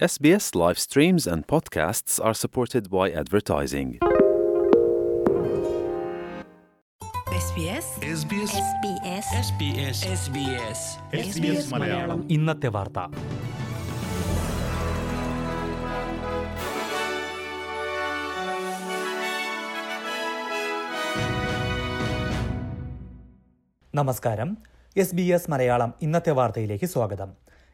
SBS live streams and podcasts are supported by advertising. SBS SBS SBS SBS SBS SBS Malayalam ഇന്നത്തെ വാർത്ത നമസ്കാരം S B S Malayalam ഇന്നത്തെ വാർത്തയിലേക്ക് സ്വാഗതം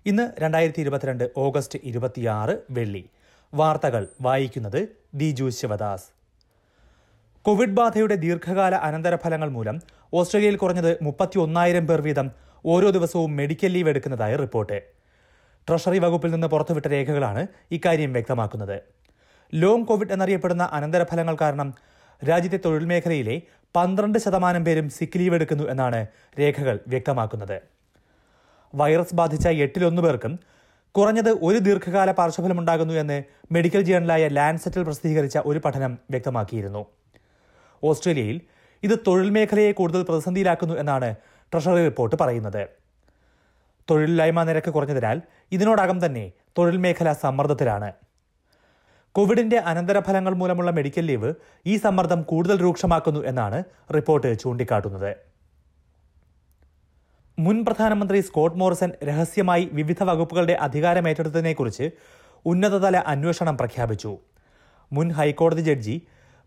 ഇന്ന് രണ്ടായിരത്തി ഇരുപത്തിരണ്ട് ഓഗസ്റ്റ് ഇരുപത്തിയാറ് വെള്ളി. വാർത്തകൾ വായിക്കുന്നത് ദിജു ശിവദാസ്. കോവിഡ് ബാധയുടെ ദീർഘകാല അനന്തരഫലങ്ങൾ മൂലം ഓസ്ട്രേലിയയിൽ കുറഞ്ഞത് മുപ്പത്തി ഒന്നായിരം പേർ വീതം ഓരോ ദിവസവും മെഡിക്കൽ ലീവ് എടുക്കുന്നതായി റിപ്പോർട്ട്. ട്രഷറി വകുപ്പിൽ നിന്ന് പുറത്തുവിട്ട രേഖകളാണ് ഇക്കാര്യം വ്യക്തമാക്കുന്നത്. ലോങ് കോവിഡ് എന്നറിയപ്പെടുന്ന അനന്തരഫലങ്ങൾ കാരണം രാജ്യത്തെ തൊഴിൽ മേഖലയിലെ പന്ത്രണ്ട് ശതമാനം പേരും സിക്ക് ലീവ് എടുക്കുന്നു എന്നാണ് രേഖകൾ വ്യക്തമാക്കുന്നത്. വൈറസ് ബാധിച്ച എട്ടിലൊന്നു പേർക്കും കുറഞ്ഞത് ഒരു ദീർഘകാല പാർശ്വഫലമുണ്ടാകുന്നു എന്ന് മെഡിക്കൽ ജേണലായ ലാൻഡ്സെറ്റിൽ പ്രസിദ്ധീകരിച്ച ഒരു പഠനം വ്യക്തമാക്കിയിരുന്നു. ഓസ്ട്രേലിയയിൽ ഇത് തൊഴിൽ മേഖലയെ കൂടുതൽ പ്രതിസന്ധിയിലാക്കുന്നു എന്നാണ് ട്രഷറി റിപ്പോർട്ട് പറയുന്നത്. തൊഴിലില്ലായ്മ നിരക്ക് കുറഞ്ഞതിനാൽ ഇതിനോടകം തന്നെ തൊഴിൽ മേഖല സമ്മർദ്ദത്തിലാണ്. കോവിഡിന്റെ അനന്തരഫലങ്ങൾ മൂലമുള്ള മെഡിക്കൽ ലീവ് ഈ സമ്മർദ്ദം കൂടുതൽ രൂക്ഷമാക്കുന്നു എന്നാണ് റിപ്പോർട്ട് ചൂണ്ടിക്കാട്ടുന്നത്. മുൻ പ്രധാനമന്ത്രി സ്കോട്ട് മോറിസൺ രഹസ്യമായി വിവിധ വകുപ്പുകളുടെ അധികാരമേറ്റെടുത്തതിനെക്കുറിച്ച് ഉന്നതതല അന്വേഷണം പ്രഖ്യാപിച്ചു. മുൻ ഹൈക്കോടതി ജഡ്ജി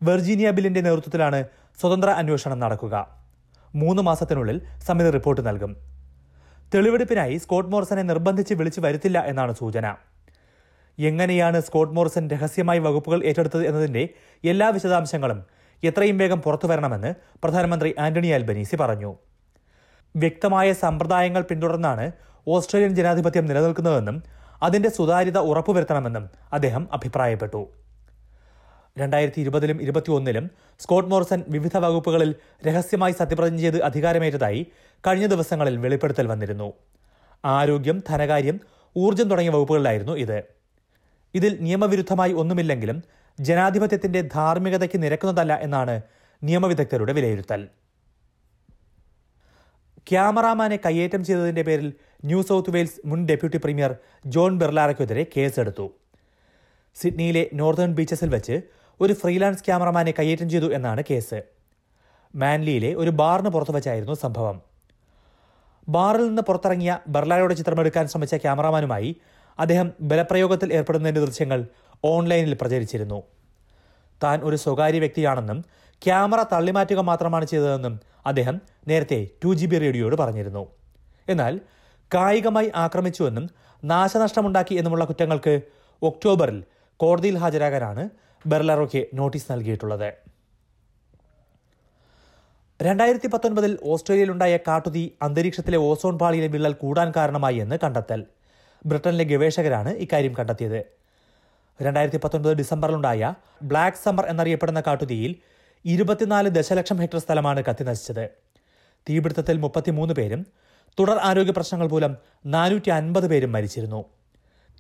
വെർജീനിയ ബില്ലിന്റെ നേതൃത്വത്തിലാണ് സ്വതന്ത്ര അന്വേഷണം നടക്കുക. മൂന്ന് മാസത്തിനുള്ളിൽ സമിതി റിപ്പോർട്ട് നൽകും. തെളിവെടുപ്പിനായി സ്കോട്ട് മോറിസനെ നിർബന്ധിച്ച് വിളിച്ചു വരുത്തില്ല എന്നാണ് സൂചന. എങ്ങനെയാണ് സ്കോട്ട് മോറിസൺ രഹസ്യമായി വകുപ്പുകൾ ഏറ്റെടുത്തത് എന്നതിന്റെ എല്ലാ വിശദാംശങ്ങളും എത്രയും വേഗം പുറത്തുവരണമെന്ന് പ്രധാനമന്ത്രി ആന്റണി ആൽബനീസി പറഞ്ഞു. വ്യക്തമായ സമ്പ്രദായങ്ങൾ പിന്തുടർന്നാണ് ഓസ്ട്രേലിയൻ ജനാധിപത്യം നിലനിൽക്കുന്നതെന്നും അതിന്റെ സുതാര്യത ഉറപ്പുവരുത്തണമെന്നും അദ്ദേഹം അഭിപ്രായപ്പെട്ടു. രണ്ടായിരത്തി ഇരുപതിലും ഇരുപത്തിയൊന്നിലും സ്കോട്ട് മോറിസൺ വിവിധ വകുപ്പുകളിൽ രഹസ്യമായി സത്യപ്രതിജ്ഞ ചെയ്ത് അധികാരമേറ്റതായി കഴിഞ്ഞ ദിവസങ്ങളിൽ വെളിപ്പെടുത്തൽ വന്നിരുന്നു. ആരോഗ്യം ധനകാര്യം ഊർജം തുടങ്ങിയ വകുപ്പുകളിലായിരുന്നു ഇത്. ഇതിൽ നിയമവിരുദ്ധമായി ഒന്നുമില്ലെങ്കിലും ജനാധിപത്യത്തിന്റെ ധാർമ്മികതയ്ക്ക് നിരക്കുന്നതല്ല എന്നാണ് നിയമവിദഗ്ധരുടെ വിലയിരുത്തൽ. ക്യാമറാമാനെ കയ്യേറ്റം ചെയ്തതിന്റെ പേരിൽ ന്യൂ സൗത്ത് വെയിൽസ് മുൻ ഡെപ്യൂട്ടി പ്രീമിയർ ജോൺ ബിർലാറയ്ക്കെതിരെ കേസെടുത്തു. സിഡ്നിയിലെ നോർത്തേൺ ബീച്ചസിൽ വെച്ച് ഒരു ഫ്രീലാൻസ് ക്യാമറമാനെ കയ്യേറ്റം ചെയ്തു എന്നാണ് കേസ്. മാൻലിയിലെ ഒരു ബാറിന് പുറത്തു വച്ചായിരുന്നു സംഭവം. ബാറിൽ നിന്ന് പുറത്തിറങ്ങിയ ബെർലായുടെ ചിത്രമെടുക്കാൻ ശ്രമിച്ച ക്യാമറാമാനുമായി അദ്ദേഹം ബലപ്രയോഗത്തിൽ ഏർപ്പെടുന്നതിന്റെ ദൃശ്യങ്ങൾ ഓൺലൈനിൽ പ്രചരിച്ചിരുന്നു. താൻ ഒരു സ്വകാര്യ വ്യക്തിയാണെന്നും ക്യാമറ തള്ളിമാറ്റുക മാത്രമാണ് ചെയ്തതെന്നും അദ്ദേഹം നേരത്തെ ടു ജി ബി റേഡിയോയോട് പറഞ്ഞിരുന്നു. എന്നാൽ കായികമായി ആക്രമിച്ചുവെന്നും നാശനഷ്ടമുണ്ടാക്കി എന്നുമുള്ള കുറ്റങ്ങൾക്ക് ഒക്ടോബറിൽ കോടതിയിൽ ഹാജരാകാനാണ് ബെർലറോയ്ക്ക് നോട്ടീസ് നൽകിയിട്ടുള്ളത്. രണ്ടായിരത്തി പത്തൊൻപതിൽ ഓസ്ട്രേലിയയിലുണ്ടായ കാട്ടുതീ അന്തരീക്ഷത്തിലെ ഓസോൺ പാളിയിലെ വിള്ളൽ കൂടാൻ കാരണമായി എന്ന് കണ്ടെത്തൽ. ബ്രിട്ടനിലെ ഗവേഷകരാണ് ഇക്കാര്യം കണ്ടെത്തിയത്. രണ്ടായിരത്തി പത്തൊൻപത് ഡിസംബറിലുണ്ടായ ബ്ലാക്ക് സമ്മർ എന്നറിയപ്പെടുന്ന കാട്ടുതീയിൽ ഇരുപത്തിനാല് ദശലക്ഷം ഹെക്ടർ സ്ഥലമാണ് കത്തിനശിച്ചത്. തീപിടുത്തത്തിൽ മുപ്പത്തിമൂന്ന് പേരും തുടർ ആരോഗ്യ പ്രശ്നങ്ങൾ മൂലം നാനൂറ്റി അൻപത് പേരും മരിച്ചിരുന്നു.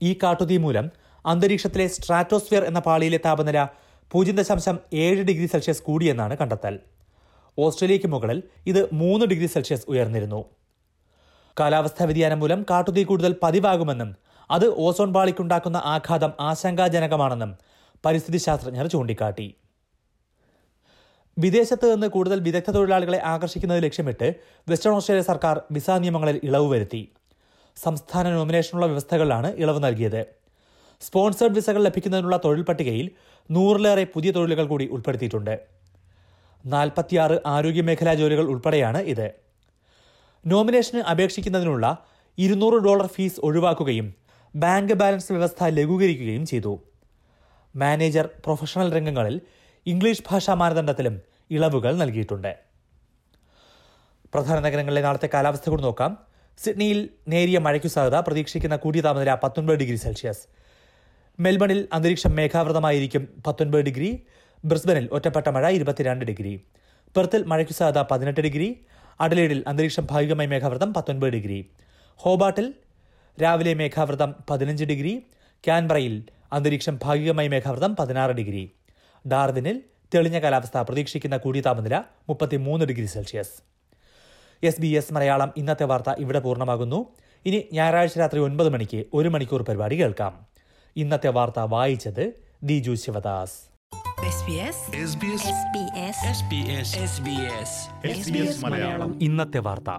ഈ കാട്ടുതീ മൂലം അന്തരീക്ഷത്തിലെ സ്ട്രാറ്റോസ്ഫിയർ എന്ന പാളിയിലെ താപനില പൂജ്യം ദശാംശം ഏഴ് ഡിഗ്രി സെൽഷ്യസ് കൂടിയെന്നാണ് കണ്ടെത്തൽ. ഓസ്ട്രേലിയയ്ക്ക് മുകളിൽ ഇത് മൂന്ന് ഡിഗ്രി സെൽഷ്യസ് ഉയർന്നിരുന്നു. കാലാവസ്ഥാ വ്യതിയാനം മൂലം കാട്ടുതീ കൂടുതൽ പതിവാകുമെന്നും അത് ഓസോൺ പാളിക്കുണ്ടാക്കുന്ന ആഘാതം ആശങ്കാജനകമാണെന്നും പരിസ്ഥിതി ശാസ്ത്രജ്ഞർ ചൂണ്ടിക്കാട്ടി. വിദേശത്ത് നിന്ന് കൂടുതൽ വിദഗ്ധ തൊഴിലാളികളെ ആകർഷിക്കുന്നത് ലക്ഷ്യമിട്ട് വെസ്റ്റേൺ ഓസ്ട്രേലിയ സർക്കാർ വിസ നിയമങ്ങളിൽ ഇളവ് വരുത്തി. സംസ്ഥാന നോമിനേഷനുള്ള വ്യവസ്ഥകളിലാണ് ഇളവ് നൽകിയത്. സ്പോൺസേഡ് വിസകൾ ലഭിക്കുന്നതിനുള്ള തൊഴിൽ പട്ടികയിൽ നൂറിലേറെ പുതിയ തൊഴിലുകൾ കൂടി ഉൾപ്പെടുത്തിയിട്ടുണ്ട്. നാൽപ്പത്തിയാറ് ആരോഗ്യ മേഖലാ ജോലികൾ ഉൾപ്പെടെയാണ് ഇത്. നോമിനേഷന് അപേക്ഷിക്കുന്നതിനുള്ള ഇരുന്നൂറ് ഡോളർ ഫീസ് ഒഴിവാക്കുകയും ബാങ്ക് ബാലൻസ് വ്യവസ്ഥ ലഘൂകരിക്കുകയും ചെയ്തു. മാനേജർ പ്രൊഫഷണൽ രംഗങ്ങളിൽ ഇംഗ്ലീഷ് ഭാഷാ മാനദണ്ഡത്തിലും ഇളവുകൾ നൽകിയിട്ടുണ്ട്. പ്രധാന നഗരങ്ങളിലെ നാളത്തെ കാലാവസ്ഥ കൂടി നോക്കാം. സിഡ്നിയിൽ നേരിയ മഴയ്ക്കു സാധ്യത പ്രതീക്ഷിക്കുന്ന കൂടിയ താപനില പത്തൊൻപത് ഡിഗ്രി സെൽഷ്യസ്. മെൽബണിൽ അന്തരീക്ഷം മേഘാവൃതമായിരിക്കും പത്തൊൻപത് ഡിഗ്രി. ബ്രിസ്ബനിൽ ഒറ്റപ്പെട്ട മഴ ഇരുപത്തിരണ്ട് ഡിഗ്രി. പെർത്തിൽ മഴയ്ക്കു സാധ്യത പതിനെട്ട് ഡിഗ്രി. അഡലേഡിൽ അന്തരീക്ഷം ഭാഗികമായി മേഘാവൃതം പത്തൊൻപത് ഡിഗ്രി. ഹോബാട്ടിൽ രാവിലെ മേഘാവൃതം പതിനഞ്ച് ഡിഗ്രി. ക്യാൻബറയിൽ അന്തരീക്ഷം ഭാഗികമായി മേഘാവൃതം പതിനാറ് ഡിഗ്രി. ഡാർവിനിൽ തെളിഞ്ഞ കാലാവസ്ഥ പ്രതീക്ഷിക്കുന്ന കൂടിയ താപനില മുപ്പത്തിമൂന്ന് degree Celsius. S B S Malayalam ഇന്നത്തെ വാർത്ത ഇവിടെ പൂർണമാകുന്നു. ഇനി ഞായറാഴ്ച രാത്രി ഒൻപത് മണിക്ക് ഒരു മണിക്കൂർ പരിപാടി കേൾക്കാം. ഇന്നത്തെ വാർത്ത വായിച്ചത് Diju Sivadas. SBS SBS SBS SBS SBS SBS Malayalam. ഇന്നത്തെ വാർത്ത.